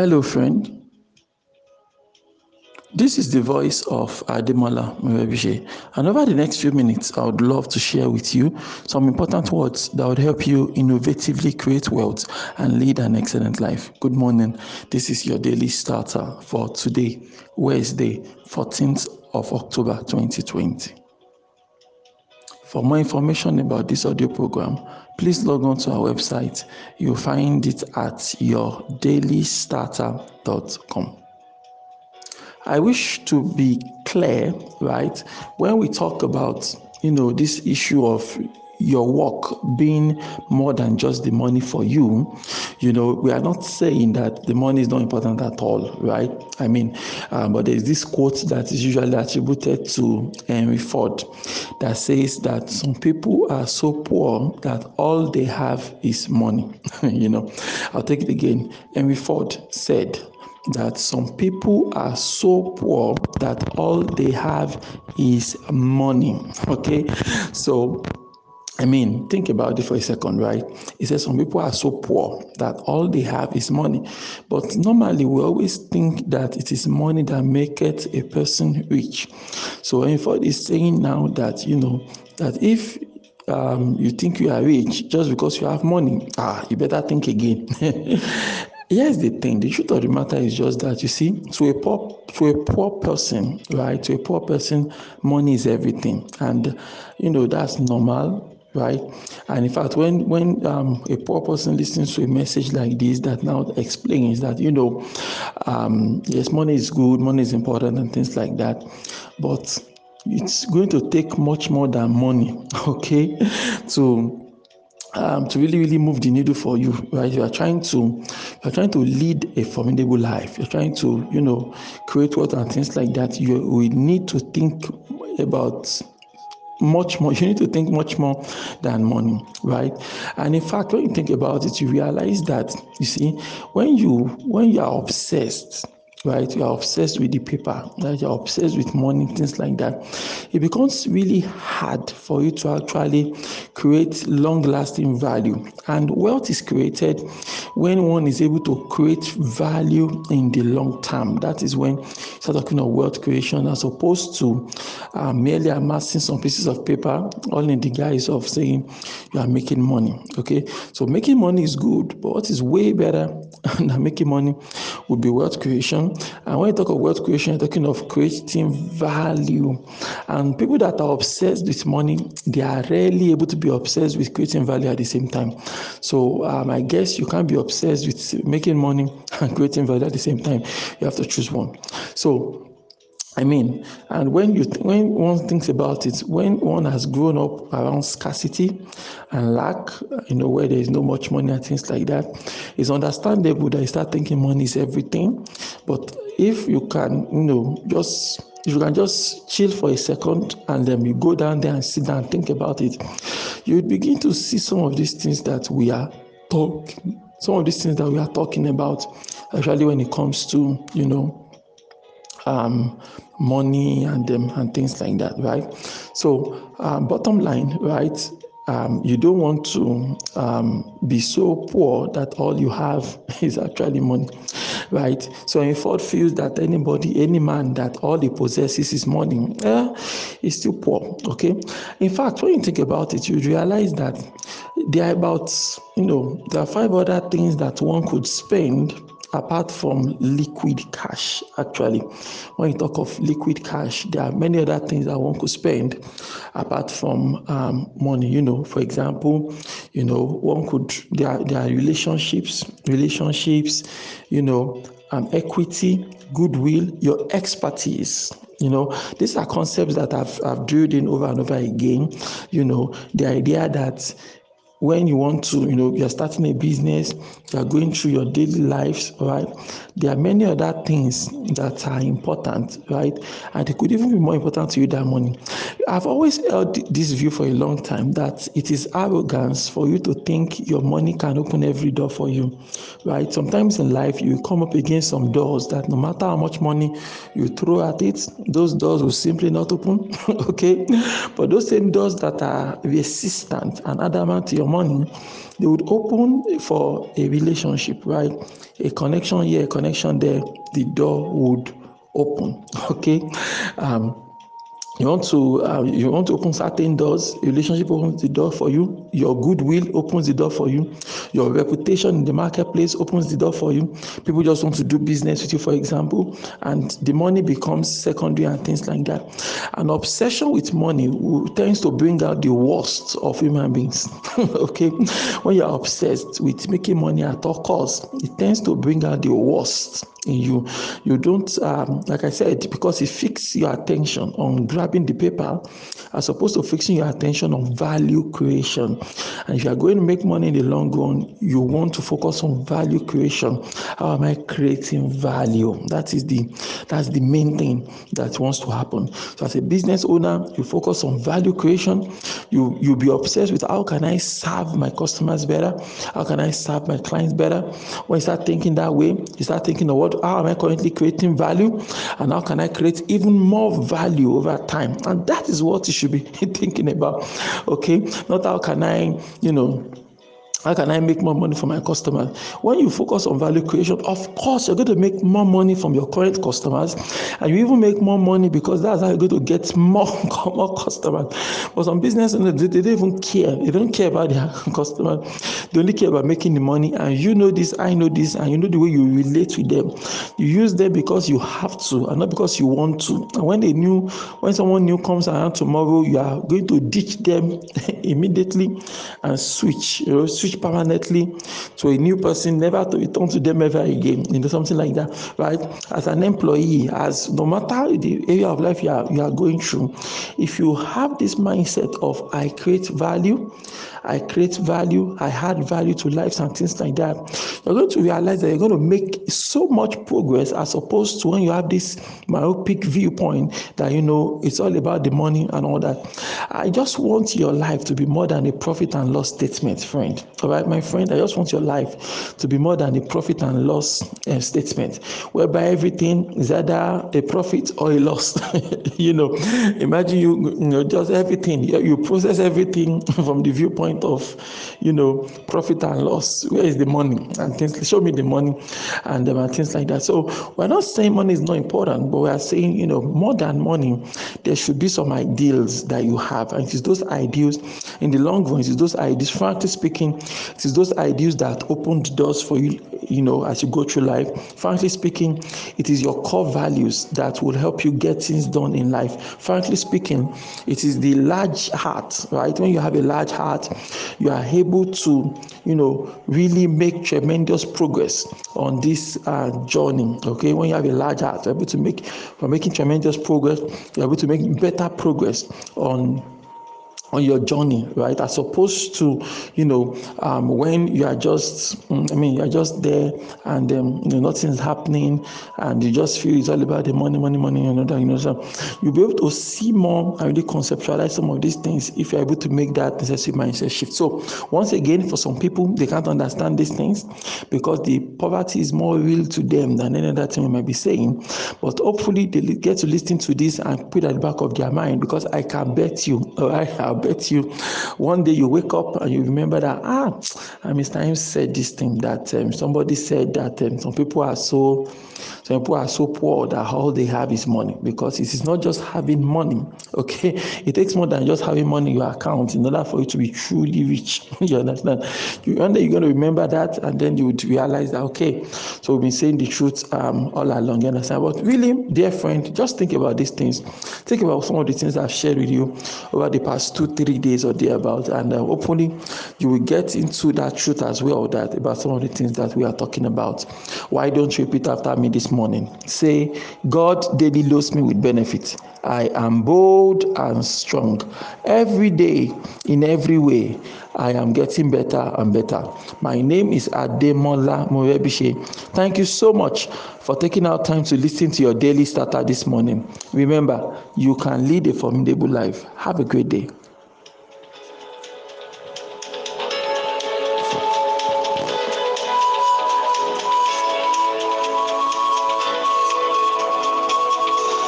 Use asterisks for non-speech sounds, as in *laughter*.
Hello, friend. This is the voice of Ademola Morebise. And over the next few minutes, I would love to share with you some important words that would help you innovatively create wealth and lead an excellent life. Good morning. This is your daily starter for today, Wednesday, 14th of October 2020. For more information about this audio program, please log on to our website. You'll find it at yourdailystarter.com. I wish to be clear, right? When we talk about, you know, this issue of your work being more than just the money for you, you know, we are not saying that the money is not important at all, right? I mean, um, but there's this quote that is usually attributed to Henry Ford that says that some people are so poor that all they have is money. *laughs* you know, I'll take it again. Henry Ford said, that some people are so poor that all they have is money. *laughs* Okay, so I mean, think about it for a second, right? He says some people are so poor that all they have is money. But normally, we always think that it is money that makes a person rich. So, in fact, he's saying now that, you know, that if um, you think you are rich just because you have money, ah, you better think again. *laughs* Here's the thing: the truth of the matter is just that you see, to a poor to a poor person, right? To a poor person, money is everything, and you know that's normal right? And in fact, when when um, a poor person listens to a message like this that now explains that you know, um, yes, money is good, money is important, and things like that, but it's going to take much more than money, *laughs* okay, to um, to really really move the needle for you right? You are trying to you're trying to lead a formidable life. You're trying to you know create wealth and things like that. You will need to think about much more you need to think much more than money right? And in fact when you think about it you realize that you see when you when you are obsessed right? You are obsessed with the paper, right? You're obsessed with money, things like that. It becomes really hard for you to actually create long lasting value. And wealth is created when one is able to create value in the long term. That is when you start talking of wealth creation as opposed to uh, merely amassing some pieces of paper, all in the guise of saying you are making money. Okay, so making money is good, but what is way better *laughs* than making money would be wealth creation and when you talk of wealth creation, you're talking of creating value. And people that are obsessed with money, they are rarely able to be obsessed with creating value at the same time. So um, I guess you can't be obsessed with making money *laughs* and creating value at the same time. You have to choose one. So I mean, and when you th- when one thinks about it, when one has grown up around scarcity and lack, you know, where there is no much money and things like that, it's understandable that you start thinking money is everything. But if you can, you know, just you can just chill for a second and then you go down there and sit down and think about it, you begin to see some of these things that we are talking, some of these things that we are talking about, actually when it comes to, you know, um, money and um, and things like that, right? So, um, bottom line, right? Um, you don't want to um, be so poor that all you have *laughs* is actually money, right? So, in Ford feels that anybody, any man that all he possesses is money, eh, is still poor. Okay. In fact, when you think about it, you realize that there are about, you know, there are five other things that one could spend apart from liquid cash actually when you talk of liquid cash there are many other things that one could spend apart from um, money. You know for example you know one could there are, there are relationships relationships you know um, equity goodwill your expertise. You know these are concepts that I've, I've drilled in over and over again. You know the idea that when you want to, you know, you're starting a business, you're going through your daily lives, right? There are many other things that are important, right? And it could even be more important to you than money. I've always held this view for a long time that it is arrogance for you to think your money can open every door for you, right? Sometimes in life, you come up against some doors that no matter how much money you throw at it, those doors will simply not open, *laughs* okay? But those same doors that are resistant and adamant to your money, they would open for a relationship, right? A connection here, a connection there, the door would open. *laughs* Okay. Um, you want to uh, you want to open certain doors relationship opens the door for you your goodwill opens the door for you your reputation in the marketplace opens the door for you. People just want to do business with you for example and the money becomes secondary and things like that. An obsession with money tends to bring out the worst of human beings *laughs* okay? When you're obsessed with making money at all costs it tends to bring out the worst in you. You don't um, like i said because it fixes your attention on grabbing the paper as opposed to fixing your attention on value creation. And if you are going to make money in the long run you want to focus on value creation. How am i creating value? That is the that's the main thing that wants to happen. So as a business owner you focus on value creation. You you be obsessed with how can i serve my customers better? How can i serve my clients better? When you start thinking that way you start thinking of what how am I currently creating value and how can I create even more value over time? And that is what you should be *laughs* thinking about. Okay, not how can I, you know, how can I make more money for my customers? When you focus on value creation, of course, you're going to make more money from your current customers, and you even make more money because that's how you're going to get more, *laughs* more customers. But some business owners, they, don't even care. They don't care about their *laughs* customers. They only care about making the money. And you know this, I know this, and you know the way you relate with them. You use them because you have to, and not because you want to. And when they knew, when someone new comes around tomorrow, you are going to ditch them *laughs* immediately and switch. You know, switch switch permanently to a new person, never to return to them ever again, you know, something like that, right? As an employee, as no matter the area of life you are, you are going through, if you have this mindset of I create value, I create value, I add value to lives and things like that, you're going to realize that you're going to make so much progress as opposed to when you have this myopic viewpoint that you know it's all about the money and all that. I just want your life to be more than a profit and loss statement, friend. All right, my friend, I just want your life to be more than a profit and loss uh, statement, whereby everything is either a profit or a loss. *laughs* you know, imagine you, you know, just everything, you, process everything *laughs* from the viewpoint of, you know, profit and loss. Where is the money? And things, show me the money and um, things like that. So we're not saying money is not important, but we are saying, you know, more than money, there should be some ideals that you have. And it's those ideals in the long run, it's those ideals, frankly speaking, it is those ideals that opened doors for you, you know, as you go through life. Frankly speaking, it is your core values that will help you get things done in life. Frankly speaking, it is the large heart, right? When you have a large heart, you are able to, you know, really make tremendous progress on this uh, journey. Okay, when you have a large heart, you're able to make, for making tremendous progress, you're able to make better progress on on your journey, right? As opposed to, you know, um, when you are just, mm, I mean, you're just there and um, you know nothing's happening, and you just feel it's all about the money, money, money, you know you know. So you'll be able to see more and really conceptualize some of these things if you're able to make that necessary mindset shift. So once again, for some people, they can't understand these things because the poverty is more real to them than any other thing we might be saying. But hopefully, they get to listen to this and put at the back of their mind because I can bet you, all right. I'll bet you. One day you wake up and you remember that ah mr m said this thing that um, somebody said that um, some people are so some people are so poor that all they have is money because it is not just having money *laughs* okay? It takes more than just having money in your account in order for you to be truly rich *laughs* you understand? You day you're going to remember that and then you would realize that okay so we've been saying the truth um, all along you understand? But really dear friend just think about these things. Think about some of the things i've shared with you over the past two three days or thereabout and uh, hopefully you will get into that truth as well that about some of the things that we are talking about. Why don't you repeat after me this morning say god daily loads me with benefits i am bold and strong every day in every way I am getting better and better. My name is Ademola Morebise. Thank you so much for taking out time to listen to your daily starter this morning. Remember, you can lead a formidable life. Have a great day.